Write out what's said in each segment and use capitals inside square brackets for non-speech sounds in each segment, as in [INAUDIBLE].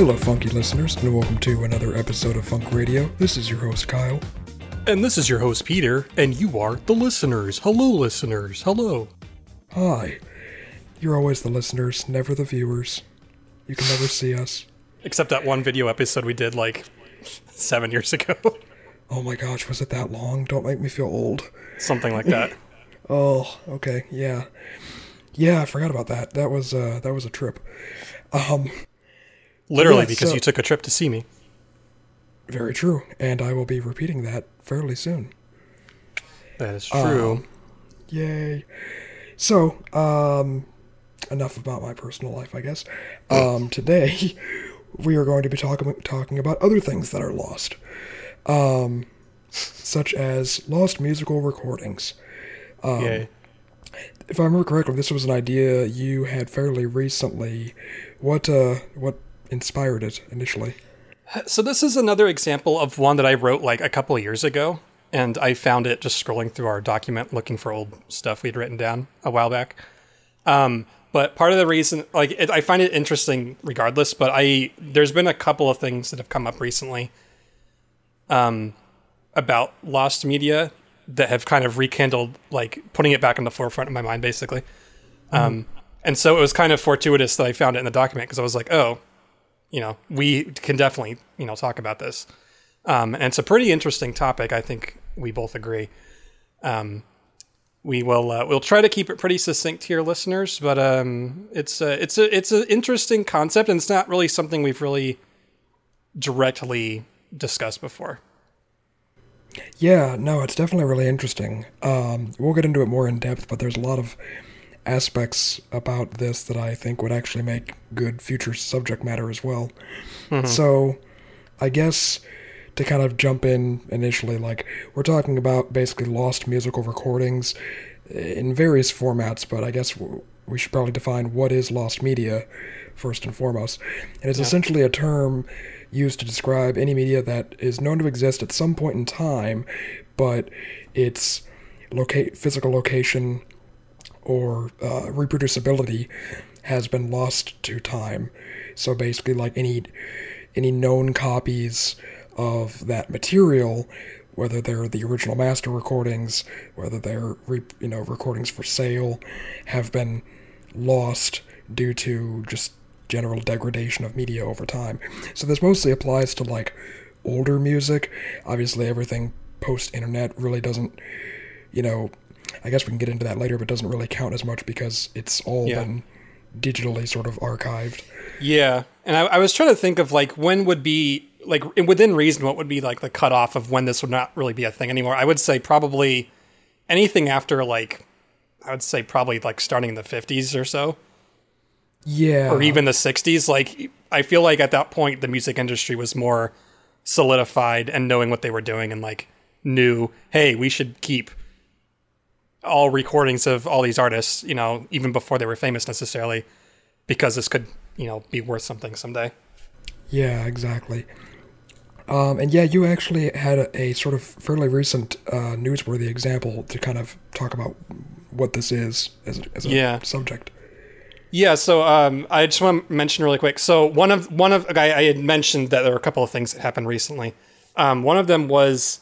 Hello, funky listeners, and welcome to another episode of Funk Radio. This is your host, Kyle. And this is your host, Peter, and you are the listeners. Hello, listeners. Hello. Hi. You're always the listeners, never the viewers. You can never see us. Except that one video episode we did like seven years ago. [LAUGHS] Oh my gosh, was it that long? Don't make me feel old. Something like that. [LAUGHS] Oh, okay, yeah. Yeah, I forgot about that. That was uh that was a trip. Um Literally, Yeah, because so- you took a trip to see me. very true, and I will be repeating that fairly soon. That is true. Um, Yay. So, um, enough about my personal life, I guess. Um, today, [LAUGHS] we are going to be talking talking about other things that are lost, um, such as lost musical recordings. um, Yay. If I remember correctly, this was an idea you had fairly recently. What uh, what inspired it initially? So this is another example of one that I wrote like a couple of years ago, and I found it just scrolling through our document looking for old stuff we'd written down a while back. Um, but part of the reason, like, it, I find it interesting regardless. But I there's been a couple of things that have come up recently, um, about lost media that have kind of rekindled, like, putting it back in the forefront of my mind, basically. Um, and so it was kind of fortuitous that I found it in the document because I was like, oh, you know, we can definitely, you know, talk about this. Um, and it's a pretty interesting topic. I think we both agree. Um, we will uh, we'll try to keep it pretty succinct here, listeners. But um, it's a, it's a it's an interesting concept, and it's not really something we've really directly discussed before. Yeah, no, it's definitely really interesting. Um, we'll get into it more in depth, but there's a lot of aspects about this that I think would actually make good future subject matter as well. Mm-hmm. So, I guess to kind of jump in initially, like, we're talking about basically lost musical recordings in various formats, but I guess we should probably define what is lost media first and foremost. And it's essentially a term used to describe any media that is known to exist at some point in time, but its locate physical location or uh, reproducibility has been lost to time. So basically, like any any known copies of that material, whether they're the original master recordings, whether they're re- you know recordings for sale, have been lost due to just general degradation of media over time. So this mostly applies to like older music. Obviously, everything post internet really doesn't, you know, I guess we can get into that later, but doesn't really count as much because it's all Yeah. been digitally sort of archived. Yeah, and I, I was trying to think of like when would be like within reason what would be like the cutoff of when this would not really be a thing anymore. I would say probably anything after like I would say probably like starting in the fifties or so, Yeah. or even the sixties. Like I feel like at that point the music industry was more solidified and knowing what they were doing and like knew, hey, we should keep all recordings of all these artists, you know, even before they were famous necessarily, because this could, you know, be worth something someday. Yeah, exactly. Um, and yeah, you actually had a, a sort of fairly recent uh, newsworthy example to kind of talk about what this is as a, as a Yeah. subject. Yeah, so um, I just want to mention really quick. So one of one of I, I had mentioned that there were a couple of things that happened recently. Um, one of them was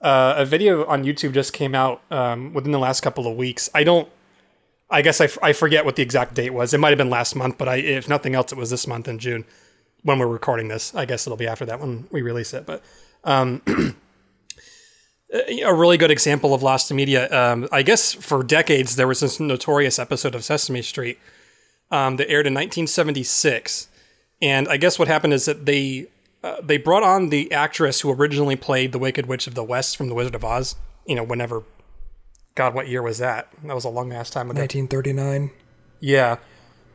uh, a video on YouTube just came out um, within the last couple of weeks. I don't. I guess I, f- I forget what the exact date was. It might have been last month, but I, if nothing else, it was this month in June when we're recording this. I guess it'll be after that when we release it. But um, [CLEARS THROAT] a really good example of lost media. Um, I guess for decades there was this notorious episode of Sesame Street um, that aired in 1976, and I guess what happened is that they uh, they brought on the actress who originally played the Wicked Witch of the West from The Wizard of Oz. You know, whenever, God, what year was that? That was a long ass time ago. 1939. Yeah.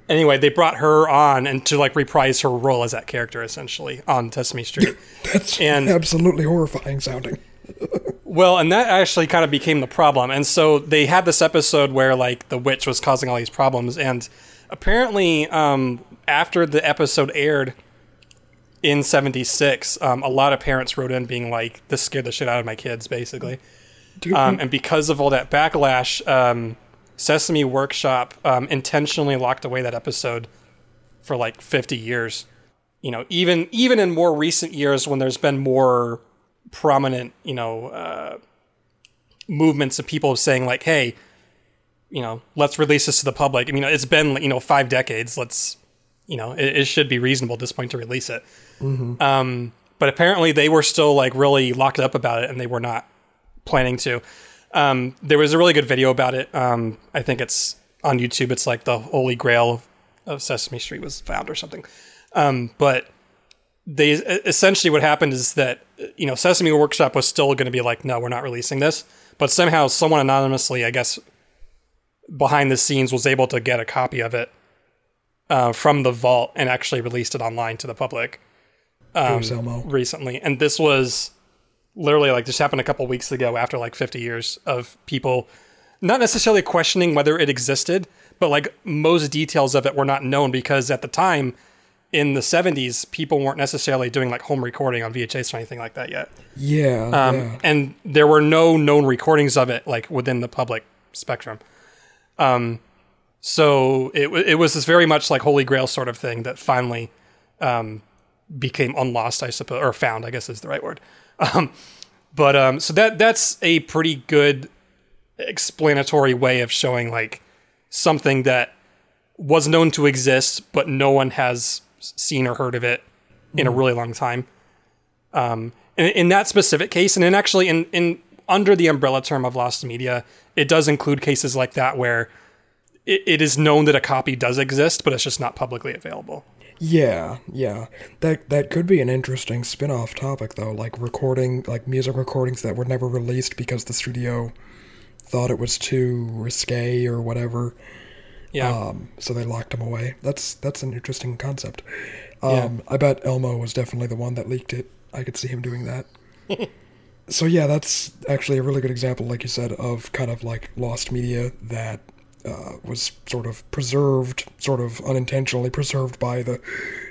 Anyway, they brought her on and to like reprise her role as that character essentially on Sesame Street. [LAUGHS] That's And- absolutely horrifying sounding. [LAUGHS] Well, and that actually kind of became the problem. And so they had this episode where like the witch was causing all these problems, and apparently, um, after the episode aired in '76, um, a lot of parents wrote in being like, "This scared the shit out of my kids," basically. Um, and because of all that backlash, um, Sesame Workshop um, intentionally locked away that episode for like 50 years. you know, even even in more recent years when there's been more prominent, you know, uh, movements of people saying like, "Hey, you know, let's release this to the public." I mean, it's been you know five decades. Let's, you know, it, it should be reasonable at this point to release it. Um, but apparently, they were still like really locked up about it, and they were not planning to. Um, there was a really good video about it. Um, I think it's on YouTube. It's like the Holy Grail of, of Sesame Street was found or something. Um, but they essentially what happened is that you know Sesame Workshop was still going to be like, no, we're not releasing this. But somehow, someone anonymously, I guess, behind the scenes, was able to get a copy of it uh, from the vault and actually released it online to the public um, recently. And this was literally like this happened a couple weeks ago after like 50 years of people not necessarily questioning whether it existed, but like most details of it were not known because at the time in the 70s, people weren't necessarily doing like home recording on VHS or anything like that yet. Yeah, Um, yeah. And there were no known recordings of it like within the public spectrum. Um, so it, it was this very much like Holy Grail sort of thing that finally um, became unlost, I suppose, or found, I guess is the right word. [LAUGHS] Um, but um, so that that's a pretty good explanatory way of showing like something that was known to exist, but no one has seen or heard of it in a really long time. Um, in, in that specific case, and then actually in, in under the umbrella term of lost media, it does include cases like that where it, it is known that a copy does exist, but it's just not publicly available. Yeah, yeah. That that could be an interesting spin-off topic though, like recording like music recordings that were never released because the studio thought it was too risque or whatever. Yeah. Um, so they locked him away. That's that's an interesting concept. Yeah. Um, I bet Elmo was definitely the one that leaked it. I could see him doing that. [LAUGHS] so yeah, that's actually a really good example, like you said, of kind of like lost media that uh, was sort of preserved, sort of unintentionally preserved by the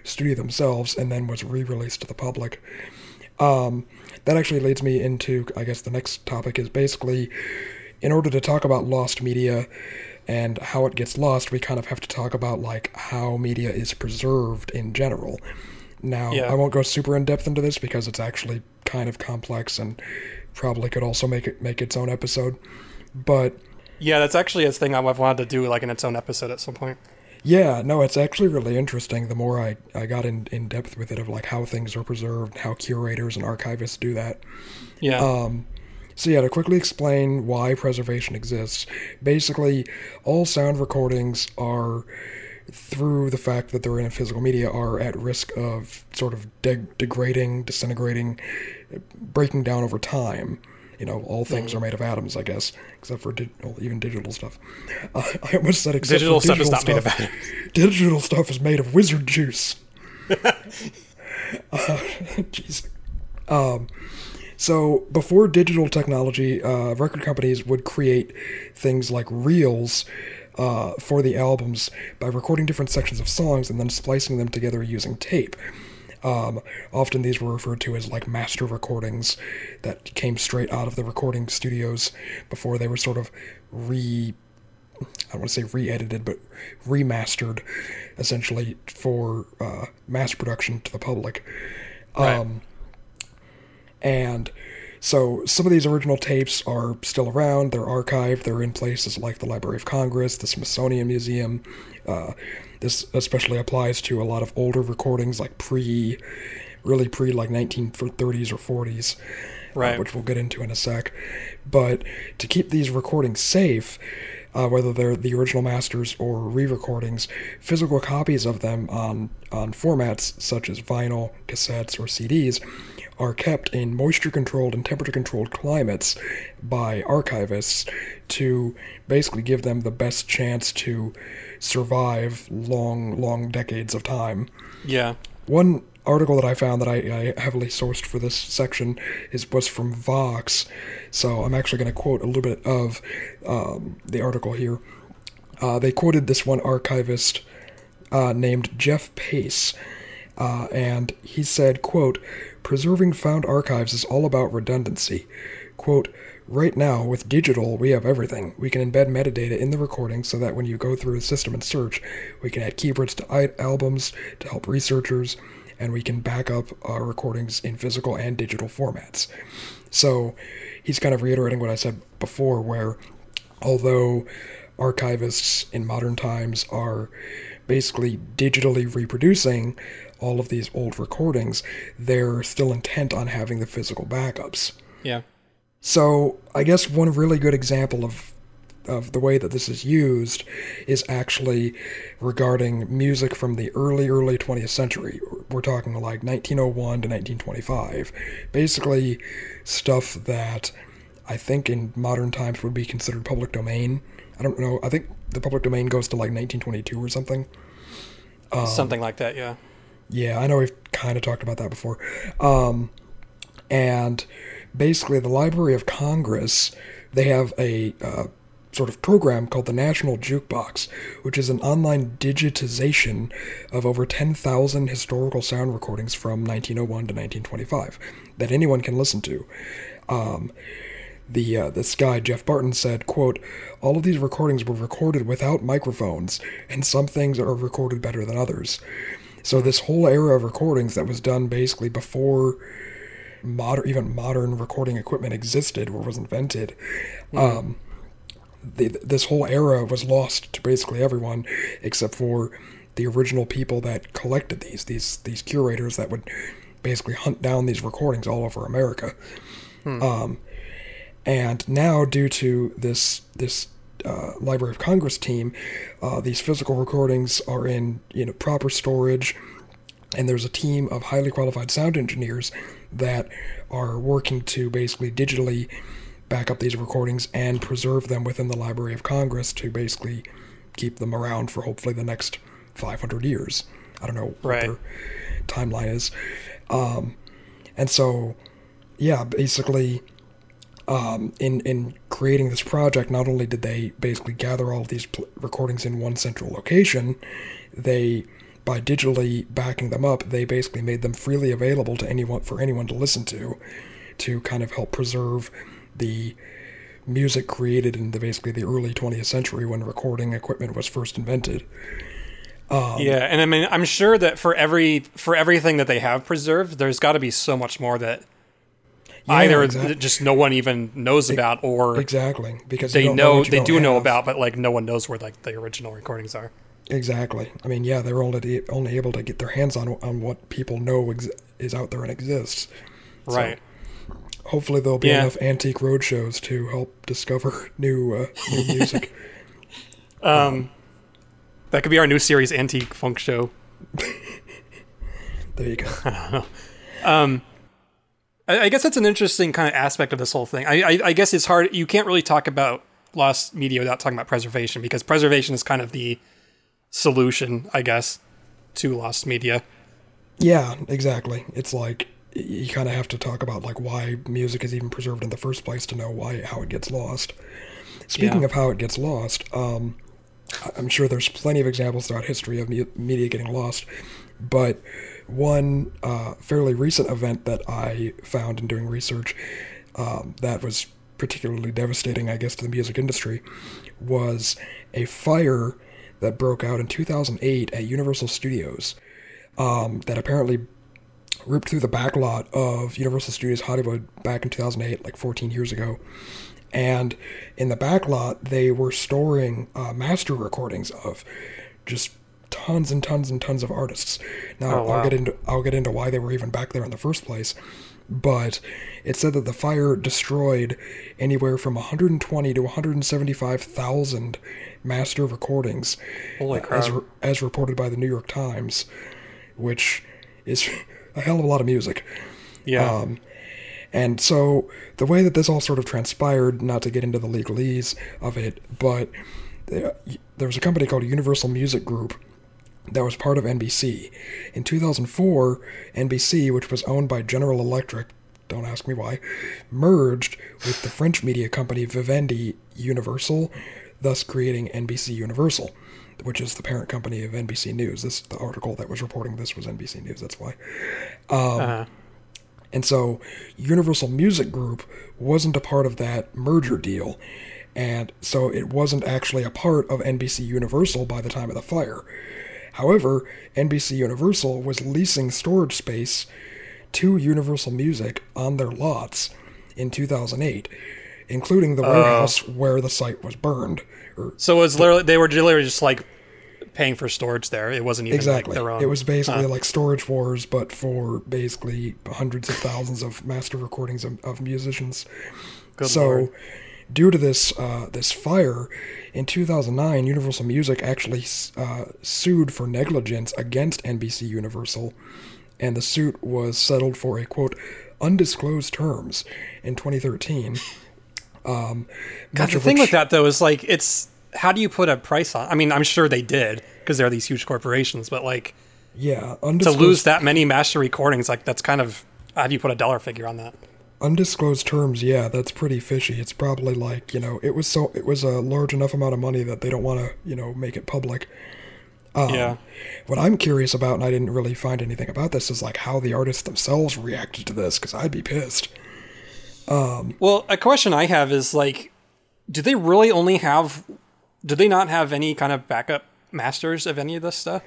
studio themselves, and then was re-released to the public. Um, that actually leads me into, I guess, the next topic is basically, in order to talk about lost media and how it gets lost, we kind of have to talk about like how media is preserved in general. Now, Yeah. I won't go super in depth into this because it's actually kind of complex and probably could also make it make its own episode. But yeah, that's actually a thing I've wanted to do like in its own episode at some point. Yeah, no, it's actually really interesting. The more I, I got in, in depth with it of like how things are preserved, how curators and archivists do that. Yeah. Um, so yeah, to quickly explain why preservation exists, basically all sound recordings are through the fact that they're in a physical media are at risk of sort of de- degrading, disintegrating, breaking down over time. You know, all things are made of atoms, I guess, except for di- well, even digital stuff. [LAUGHS] Uh, I almost said except Digital for stuff is digital not made of stuff. [LAUGHS] Digital stuff is made of wizard juice. [LAUGHS] uh, jeez. Um, so before digital technology, uh, record companies would create things like reels uh, for the albums by recording different sections of songs and then splicing them together using tape. Um, often these were referred to as like master recordings that came straight out of the recording studios before they were sort of re I don't want to say re-edited, but remastered, essentially for uh, mass production to the public. Right. Um, and so some of these original tapes are still around. They're archived. They're in places like the Library of Congress, the Smithsonian Museum. Uh, this especially applies to a lot of older recordings, like pre, really pre like 1930s or 40s Right. uh, which we'll get into in a sec. But to keep these recordings safe, uh, whether they're the original masters or re-recordings, physical copies of them on on formats such as vinyl, cassettes, or CDs are kept in moisture-controlled and temperature-controlled climates by archivists to basically give them the best chance to survive long, long decades of time. yeah. One article that I found that I, I heavily sourced for this section is was from Vox, so I'm actually going to quote a little bit of um, the article here. Uh, they quoted this one archivist uh, named Jeff Pace, uh, and he said, "quote Preserving found archives is all about redundancy. Quote." Right now, with digital, we have everything. We can embed metadata in the recording so that when you go through the system and search, we can add keywords to albums to help researchers, and we can back up our recordings in physical and digital formats. So he's kind of reiterating what I said before, where although archivists in modern times are basically digitally reproducing all of these old recordings, they're still intent on having the physical backups. Yeah. So I guess one really good example of of the way that this is used is actually regarding music from the early early 20th century. We're talking like 1901 to 1925. Basically stuff that I think in modern times would be considered public domain. I don't know. I think the public domain goes to like 1922 or something. Um, something like that, yeah. Yeah, I know we've kind of talked about that before. Um, and basically, the Library of Congress, they have a uh, sort of program called the National Jukebox, which is an online digitization of over 10,000 historical sound recordings from 1901 to 1925 that anyone can listen to. Um, the uh, this guy Jeff Barton said, "quote All of these recordings were recorded without microphones, and some things are recorded better than others. So this whole era of recordings that was done basically before modern even modern recording equipment existed or was invented." Mm-hmm. Um, the, this whole era was lost to basically everyone except for the original people that collected these these these curators that would basically hunt down these recordings all over America. Hmm. Um, and now, due to this this uh, Library of Congress team, uh, these physical recordings are in you know proper storage, and there's a team of highly qualified sound engineers that are working to basically digitally back up these recordings and preserve them within the Library of Congress to basically keep them around for hopefully the next 500 years. I don't know right. what their timeline is. Um, and so, yeah, basically, um, in in creating this project, not only did they basically gather all of these pl- recordings in one central location, they by digitally backing them up, they basically made them freely available to anyone for anyone to listen to, to kind of help preserve the music created in the basically the early 20th century when recording equipment was first invented. Um, yeah, and I mean, I'm sure that for every for everything that they have preserved, there's got to be so much more that yeah, either exactly. just no one even knows about, or exactly because they know, know they do have. know about, but like no one knows where like the original recordings are. Exactly. I mean, yeah, they're only only able to get their hands on on what people know ex- is out there and exists. Right. So hopefully, there'll be yeah. enough antique road shows to help discover [LAUGHS] new uh, new [LAUGHS] music. um, that could be our new series, Antique Funk Show. [LAUGHS] there you go. I don't know. Um, I, guess that's an interesting kind of aspect of this whole thing. I, I, I guess it's hard. You can't really talk about lost media without talking about preservation because preservation is kind of the solution, I guess, to lost media. Yeah, exactly. It's like you kind of have to talk about like why music is even preserved in the first place to know why how it gets lost. Speaking yeah. of how it gets lost, um, I'm sure there's plenty of examples throughout history of media getting lost, but one uh, fairly recent event that I found in doing research um, that was particularly devastating, I guess, to the music industry was a fire that broke out in 2008 at Universal Studios um, that apparently ripped through the backlot of Universal Studios Hollywood back in 2008, like 14 years ago. And in the backlot, they were storing uh, master recordings of just tons and tons and tons of artists. Now oh, wow. I'll get into I'll get into why they were even back there in the first place. But it said that the fire destroyed anywhere from 120 to 175,000 master recordings, Holy crap. as as reported by the New York Times, which is [LAUGHS] a hell of a lot of music. Yeah. Um, and so the way that this all sort of transpired, not to get into the legalese of it, but there was a company called Universal Music Group that was part of NBC. In 2004, NBC, which was owned by General Electric, don't ask me why, merged with the French media company Vivendi Universal, thus creating NBC Universal, which is the parent company of NBC News. This the article that was reporting this was NBC News. That's why. Um, uh-huh. And so, Universal Music Group wasn't a part of that merger deal, and so it wasn't actually a part of NBC Universal by the time of the fire. However, NBC Universal was leasing storage space to Universal Music on their lots in 2008, including the oh. warehouse where the site was burned. So it was literally they were literally just like paying for storage there. It wasn't even exactly, like their own. it was basically like storage wars, but for basically hundreds of thousands of master recordings of, of musicians. Good so, lord. Due to this uh, this fire, in 2009, Universal Music actually uh, sued for negligence against NBC Universal, and the suit was settled for a quote undisclosed terms in 2013. Um, God, the thing which- with that though is like it's how do you put a price on? I mean, I'm sure they did because they're these huge corporations, but like yeah, to lose that many master recordings, like that's kind of how do you put a dollar figure on that? Undisclosed terms, yeah, that's pretty fishy. It's probably like you know, it was so it was a large enough amount of money that they don't want to you know make it public. Um, yeah. What I'm curious about, and I didn't really find anything about this, is like how the artists themselves reacted to this, because I'd be pissed. Well, a question I have is like, do they really only have? Do they not have any kind of backup masters of any of this stuff?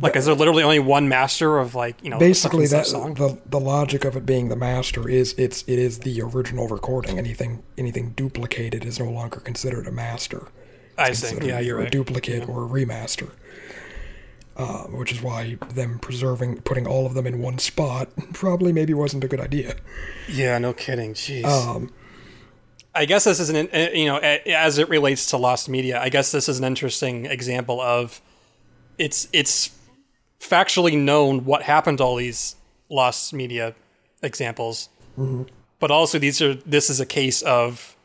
Like, is there literally only one master of like you know Basically, such and that song? the the logic of it being the master is it's it is the original recording. Anything anything duplicated is no longer considered a master. I see. Yeah, you're right. a right. duplicate or a remaster. Uh, which is why them preserving, putting all of them in one spot [LAUGHS] probably maybe wasn't a good idea. Yeah, no kidding. Jeez. Um, I guess this is an uh, you know as it relates to lost media. I guess this is an interesting example of it's it's factually known what happened to all these lost media examples, mm-hmm. but also these are this is a case of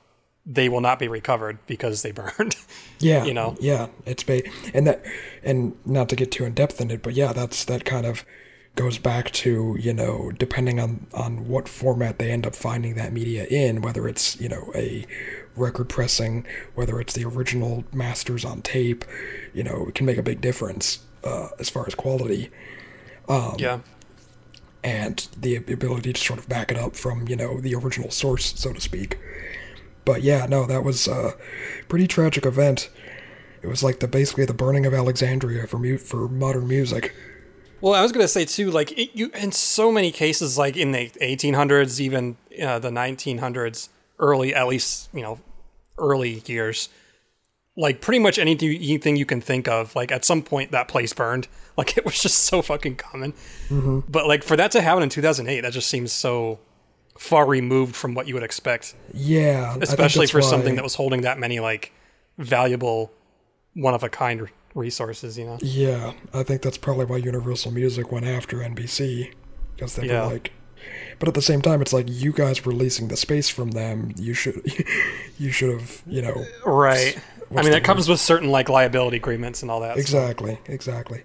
they will not be recovered because they [LAUGHS] burned. Yeah, you know? yeah, it's ba- and that, and not to get too in depth in it, but yeah, that's that kind of goes back to you know depending on on what format they end up finding that media in, whether it's you know a record pressing, whether it's the original masters on tape, you know, it can make a big difference uh, as far as quality yeah. and the ability to sort of back it up from you know the original source, so to speak. But yeah, no, that was a pretty tragic event. It was like the basically the burning of Alexandria for mu- for modern music. Well, I was gonna say too, like it, you in so many cases, like in the 1800s, even uh, the 1900s, early at least you know, early years, like pretty much anything you can think of, like at some point that place burned. [LAUGHS] Like it was just so fucking common. Mm-hmm. But like for that to happen in 2008, that just seems so far removed from what you would expect, Yeah, especially for something that was holding that many like valuable, one of a kind resources. You know. Yeah, I think that's probably why Universal Music went after NBC because they Yeah. were like. But at the same time, it's like you guys releasing the space from them. You should, [LAUGHS] you should have, you know, Right. I mean, that comes with certain like liability agreements and all that. so- Exactly, exactly.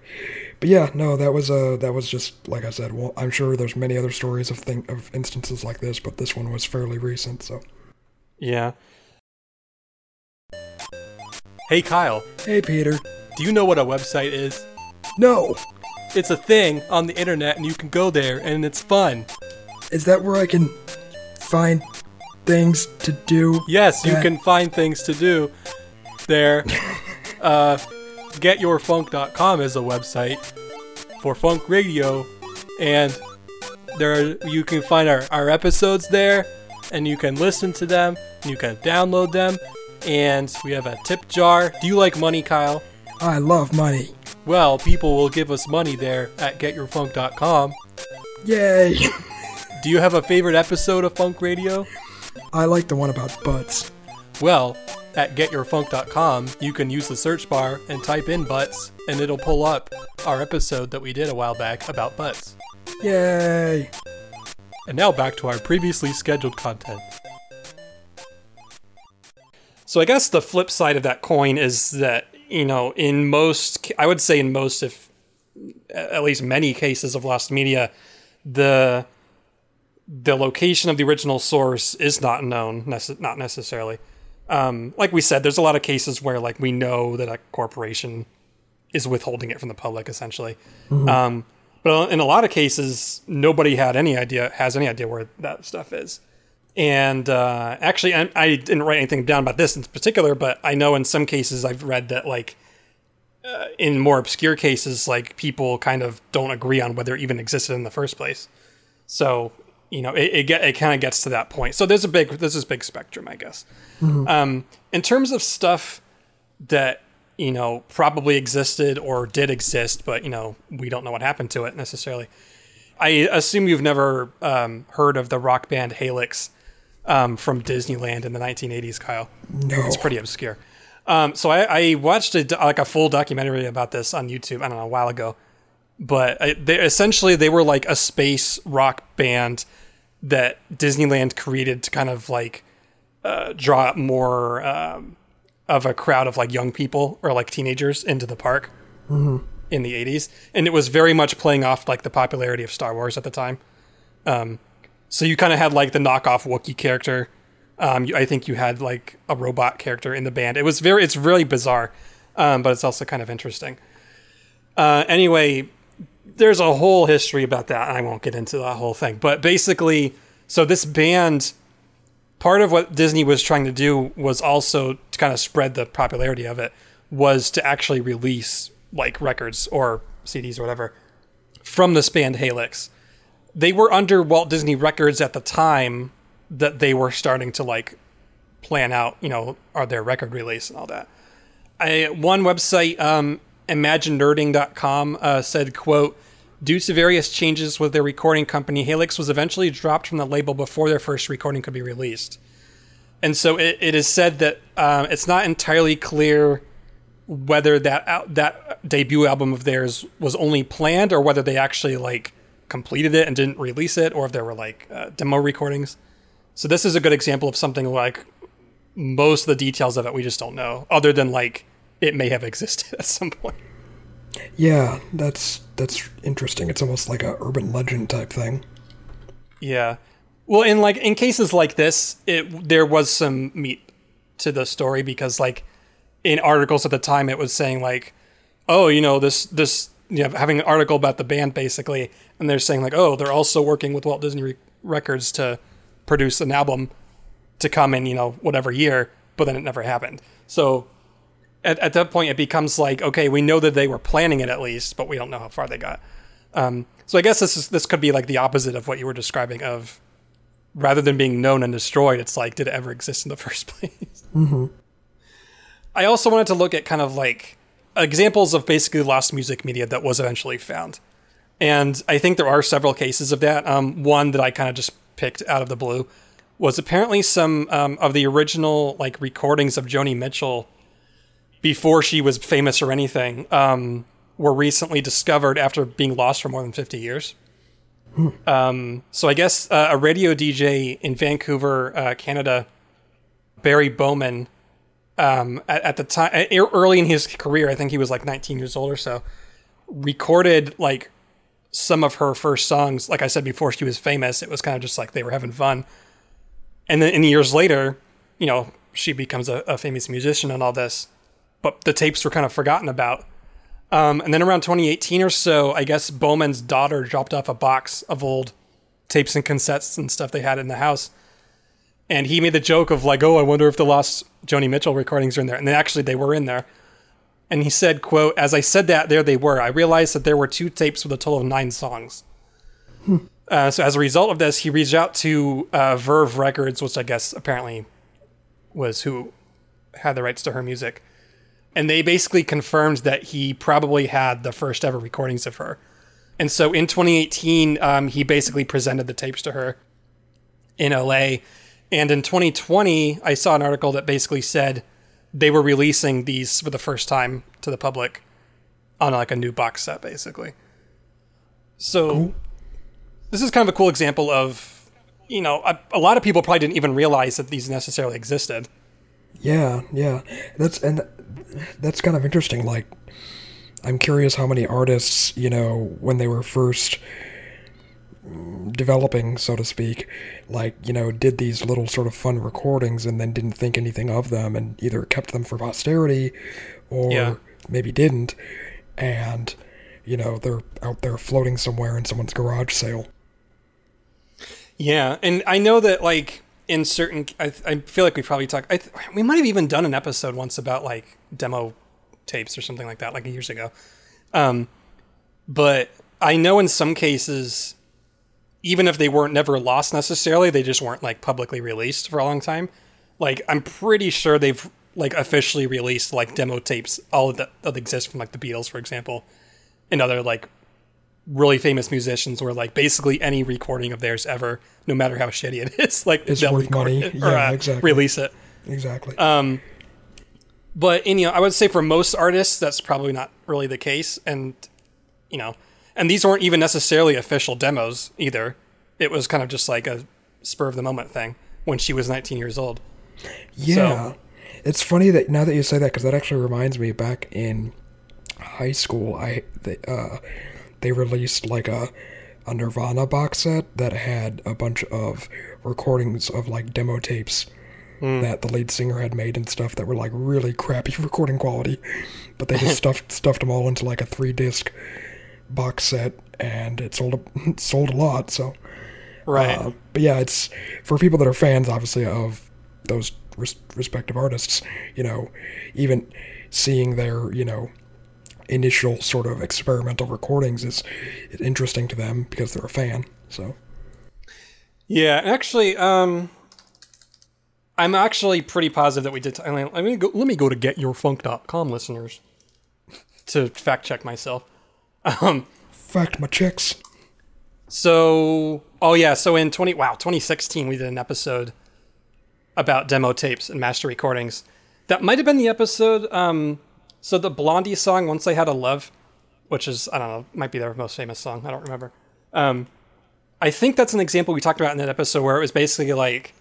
But yeah, no, that was uh that was just like I said. Well, I'm sure there's many other stories of thing of instances like this, but this one was fairly recent. So, Yeah. Hey, Kyle, hey, Peter. Do you know what a website is? No, It's a thing on the internet and you can go there and it's fun. is that where I can find things to do? Yes, you can find things to do there. uh, getyourfunk.com is a website for funk radio and there are, you can find our, our episodes there and you can listen to them and you can download them and we have a tip jar. Do you like money, Kyle? I love money. Well, people will give us money there at getyourfunk.com. Yay! [LAUGHS] Do you have a favorite episode of Funk Radio? I like the one about butts. Well, at getyourfunk.com, you can use the search bar and type in butts, and it'll pull up our episode that we did a while back about butts. Yay! And now back to our previously scheduled content. So I guess the flip side of that coin is that you know, in most, I would say in most, if at least many cases of lost media, the the location of the original source is not known, not necessarily. Um, like we said, there's a lot of cases where like we know that a corporation is withholding it from the public, essentially. Um, but in a lot of cases, nobody had any idea, has any idea where that stuff is. And uh, actually, I, I didn't write anything down about this in particular, but I know in some cases I've read that like uh, in more obscure cases, like people kind of don't agree on whether it even existed in the first place. So you know, it it, get, it kind of gets to that point. So there's a big there's this big spectrum, I guess. Um, in terms of stuff that you know probably existed or did exist, but you know we don't know what happened to it necessarily. I assume you've never um, heard of the rock band Halyx um, from Disneyland in the 1980s, Kyle. No. It's pretty obscure. Um, so I, I watched a, like a full documentary about this on YouTube. I don't know a while ago, but I, they essentially they were like a space rock band that Disneyland created to kind of like uh, draw more um, of a crowd of like young people or like teenagers into the park in the 80s and it was very much playing off like the popularity of Star Wars at the time. Um, so you kind of had like the knockoff Wookiee character. Um, you, I think you had like a robot character in the band. It was very, it's really bizarre, um, but it's also kind of interesting. Uh, anyway, there's a whole history about that. I won't get into that whole thing, but basically, so this band, part of what Disney was trying to do was also to kind of spread the popularity of it, was to actually release like records or CDs or whatever from this band Halyx. They were under Walt Disney Records at the time that they were starting to like plan out, you know, are their record release and all that. I, one website, um, imaginenerding.com, uh, said, quote, due to various changes with their recording company, Halyx was eventually dropped from the label before their first recording could be released. And so it, it is said that um, it's not entirely clear whether that that debut album of theirs was only planned or whether they actually like completed it and didn't release it or if there were like uh, demo recordings. So this is a good example of something like most of the details of it we just don't know other than like it may have existed [LAUGHS] at some point. Yeah, that's that's interesting. It's almost like a urban legend type thing. Yeah. Well, in like in cases like this, it there was some meat to the story because like in articles at the time it was saying like, oh, you know, this this you know, having an article about the band basically, and they're saying like, oh, they're also working with Walt Disney Re- Records to produce an album to come in, you know, whatever year, but then it never happened. So at, at that point, it becomes like, okay, we know that they were planning it at least, but we don't know how far they got. Um, so I guess this is this could be like the opposite of what you were describing of rather than being known and destroyed, it's like, did it ever exist in the [LAUGHS] first place? I also wanted to look at kind of like examples of basically lost music media that was eventually found. And I think there are several cases of that. Um, one that I kind of just picked out of the blue was apparently some um, of the original like recordings of Joni Mitchell before she was famous or anything um, were recently discovered after being lost for more than 50 years. Um, so I guess uh, a radio DJ in Vancouver, uh, Canada, Barry Bowman, um, at, at the time, early in his career, I think he was like 19 years old or so, recorded like some of her first songs. Like I said before, she was famous. It was kind of just like they were having fun. And then in years later, you know, she becomes a, a famous musician and all this, but the tapes were kind of forgotten about. Um, and then around 2018 or so, I guess Bowman's daughter dropped off a box of old tapes and cassettes and stuff they had in the house. And he made the joke of like, "Oh, I wonder if the lost Joni Mitchell recordings are in there." And then actually, they were in there. And he said, "quote As I said that, there they were. I realized that there were two tapes with a total of nine songs." Uh, so as a result of this, he reached out to uh, Verve Records, which I guess apparently was who had the rights to her music, and they basically confirmed that he probably had the first ever recordings of her. And so in 2018, um, he basically presented the tapes to her in LA. And in 2020, I saw an article that basically said they were releasing these for the first time to the public on like a new box set, basically. So this is kind of a cool example of, you know, a, a lot of people probably didn't even realize that these necessarily existed. Yeah, yeah. That's and that's kind of interesting. Like, I'm curious how many artists, you know, when they were first developing, so to speak, like, you know, did these little sort of fun recordings and then didn't think anything of them and either kept them for posterity or Yeah. maybe didn't. And, you know, they're out there floating somewhere in someone's garage sale. Yeah, and I know that like in certain, I, I feel like we probably talked. Th- we might have even done an episode once about like demo tapes or something like that, like years ago. Um, but I know in some cases, even if they weren't never lost necessarily, they just weren't like publicly released for a long time. Like I'm pretty sure they've like officially released like demo tapes, all of that, that exist from like the Beatles, for example, and other like really famous musicians where like basically any recording of theirs ever, no matter how shitty it [LAUGHS] is, like It's they'll worth money. it or Yeah, uh, exactly. release it. Exactly. Um, but and, you know, I would say for most artists, that's probably not really the case, and you know, and these weren't even necessarily official demos either. It was kind of just like a spur of the moment thing when she was 19 years old. Yeah. It's funny that now that you say that, because that actually reminds me back in high school, I they, uh, they released like a, a Nirvana box set that had a bunch of recordings of like demo tapes that the lead singer had made and stuff that were like really crappy [LAUGHS] recording quality, but they just [LAUGHS] stuffed stuffed them all into like a three disc box set, and it sold a, it [LAUGHS] sold a lot. So Right. uh, but yeah, it's for people that are fans, obviously, of those res- respective artists. You know, even seeing their you know initial sort of experimental recordings is interesting to them because they're a fan. So Yeah, actually, um, I'm actually pretty positive that we did. T- I mean, let me go. Let me go to getyourfunk.com, listeners, to fact check myself. Um, fact, my chicks. so, oh yeah, so in 20 wow 2016 we did an episode about demo tapes and master recordings. That might have been the episode. Um, so the Blondie song "Once I Had a Love," which is I don't know, might be their most famous song. I don't remember. Um, I think that's an example we talked about in that episode where it was basically like,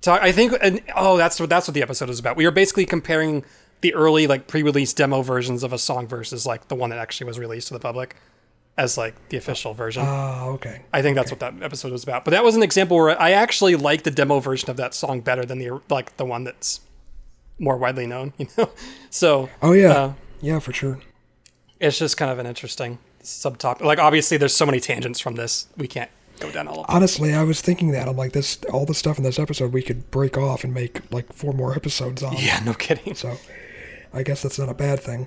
talk, I think, and oh, that's what that's what the episode is about. We were basically comparing the early like pre-release demo versions of a song versus like the one that actually was released to the public as like the official version. Ah, okay. I think that's what that episode was about. But that was an example where I actually like the demo version of that song better than the like the one that's more widely known. [LAUGHS] You know, so Oh yeah, uh, yeah, for sure. it's just kind of an interesting subtopic. Like obviously, there's so many tangents from this, we can't go down all of them. Honestly, I was thinking that I'm like this. All the stuff in this episode we could break off and make like four more episodes on. Yeah, [LAUGHS] no kidding. So, I guess that's not a bad thing.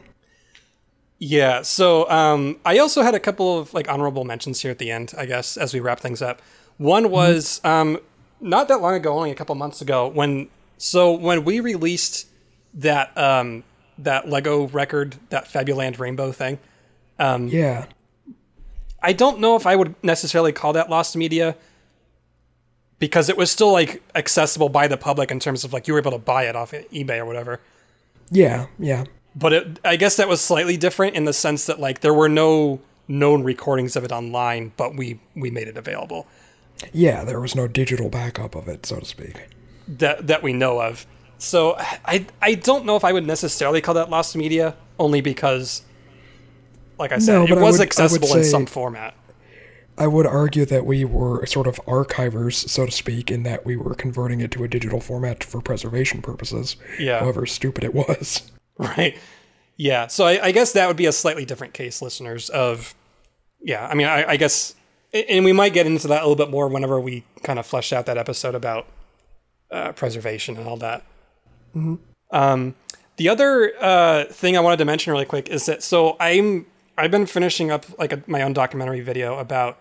Yeah. So um, I also had a couple of like honorable mentions here at the end, I guess, as we wrap things up. One was um, not that long ago, only a couple months ago, when so when we released that um, that Lego record, that Fabuland Rainbow thing. Yeah, I don't know if I would necessarily call that lost media because it was still like accessible by the public in terms of like you were able to buy it off eBay or whatever. yeah, yeah. But it, I guess that was slightly different in the sense that like there were no known recordings of it online, but we we made it available Yeah, there was no digital backup of it, so to speak. That that we know of. So I I don't know if I would necessarily call that lost media, only because, like I said, No, it was would- accessible in some format. I would argue that we were sort of archivers, so to speak, in that we were converting it to a digital format for preservation purposes. Yeah. However stupid it was. [LAUGHS] Right. Yeah. So I, I guess that would be a slightly different case, listeners. Of yeah. I mean, I, I guess, and we might get into that a little bit more whenever we kind of flesh out that episode about uh, preservation and all that. Um, the other uh, thing I wanted to mention really quick is that so I'm I've been finishing up like a, my own documentary video about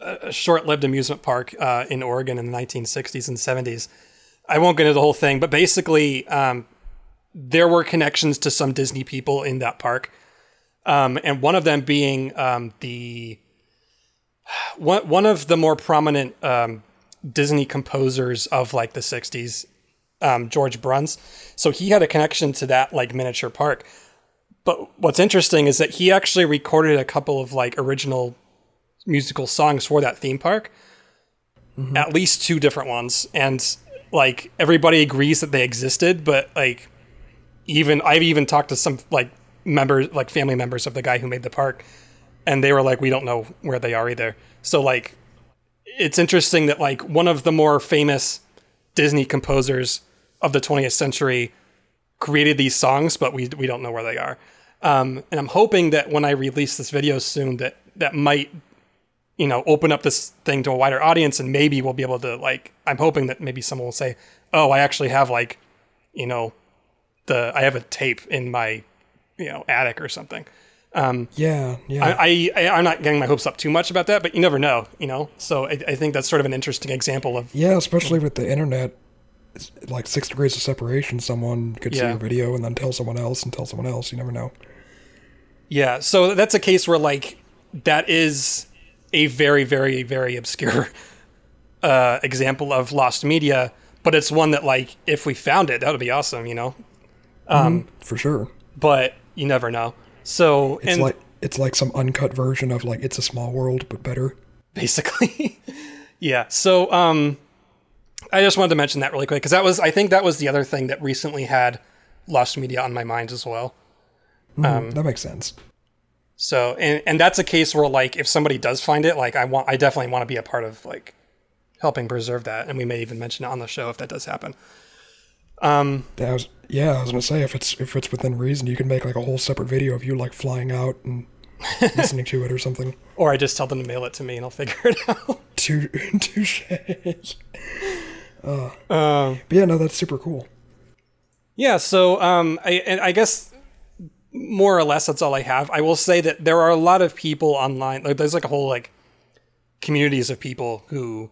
a, a short-lived amusement park uh, in Oregon in the 1960s and 70s. I won't get into the whole thing, but basically, um, there were connections to some Disney people in that park, um, and one of them being um, the one one of the more prominent um, Disney composers of like the '60s, um, George Bruns. So he had a connection to that like miniature park. But what's interesting is that he actually recorded a couple of like original musical songs for that theme park, at least two different ones, and like everybody agrees that they existed, but like even I've even talked to some like members, like family members of the guy who made the park, and they were like, we don't know where they are either. So like, it's interesting that like one of the more famous Disney composers of the 20th century created these songs, but we we don't know where they are. Um, and I'm hoping that when I release this video soon, that that might you know open up this thing to a wider audience, and maybe we'll be able to like. I'm hoping that maybe someone will say, "Oh, I actually have like, you know, the I have a tape in my you know attic or something. Yeah, yeah. I, I I'm not getting my hopes up too much about that, but you never know, you know. So I, I think that's sort of an interesting example of yeah, especially with the internet, it's like six degrees of separation. Someone could see Yeah. your video and then tell someone else and tell someone else. You never know. Yeah, so that's a case where like that is a very, very, very obscure [LAUGHS] uh, example of lost media, but it's one that like if we found it, that would be awesome, you know. Um for sure. But you never know. So It's and like it's like some uncut version of like It's a Small World, but better. basically, [LAUGHS] yeah. So um, I just wanted to mention that really quick because that was I think that was the other thing that recently had lost media on my mind as well. Mhm, that makes sense. So and and that's a case where like if somebody does find it, like I want I definitely want to be a part of like helping preserve that, and we may even mention it on the show if that does happen. Um, Yeah, I was, yeah, I was gonna say if it's if it's within reason, you can make like a whole separate video of you like flying out and [LAUGHS] listening to it or something. or I just tell them to mail it to me and I'll [LAUGHS] figure it out. Tou- [LAUGHS] Touche. um, But yeah, no, that's super cool. yeah. So um, I and I guess more or less that's all I have. I will say that there are a lot of people online. Like there's like a whole like communities of people who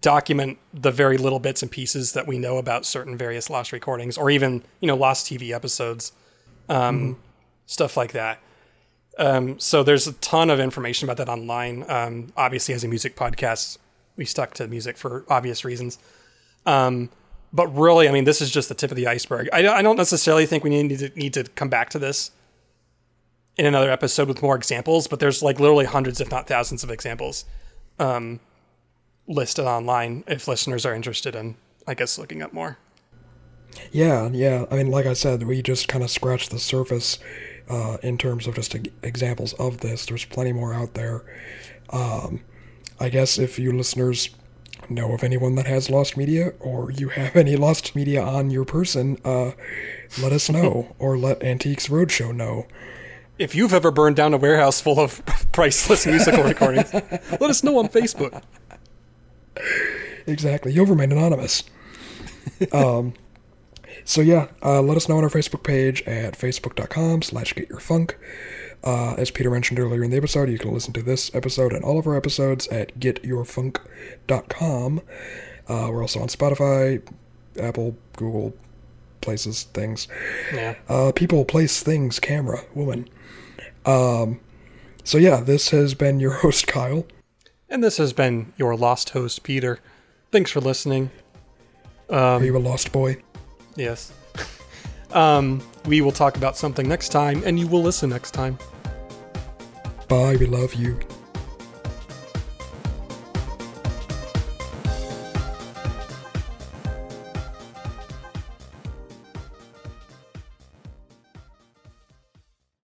document the very little bits and pieces that we know about certain various lost recordings or even you know lost tv episodes um, stuff like that. Um, so there's a ton of information about that online. Um, obviously as a music podcast we stuck to music for obvious reasons. Um, but really i mean this is just the tip of the iceberg. I, I don't necessarily think we need to, need to come back to this in another episode with more examples but there's like literally hundreds if not thousands of examples. Um, listed online if listeners are interested in i guess looking up more Yeah, yeah. I mean, like I said, we just kind of scratched the surface uh, in terms of just examples of this. There's plenty more out there. Um, I guess if you listeners know of anyone that has lost media, or you have [LAUGHS] any lost media on your person, uh, let us know, [LAUGHS] or let Antiques Roadshow know. if you've ever burned down a warehouse full of [LAUGHS] priceless musical recordings let us know on facebook Exactly. You'll remain anonymous. um, so yeah, uh, let us know on our Facebook page at facebook.com slash getyourfunk. Uh, as Peter mentioned earlier in the episode, you can listen to this episode and all of our episodes at getyourfunk.com. Uh, we're also on Spotify, Apple, Google, places, things. yeah Uh, people, place, things, camera, woman. Um, so yeah, this has been your [LAUGHS] host, Kyle. And this has been your lost host peter thanks for listening Are you a lost boy? yes [LAUGHS] um, we will talk about something next time and you will listen next time Bye, we love you.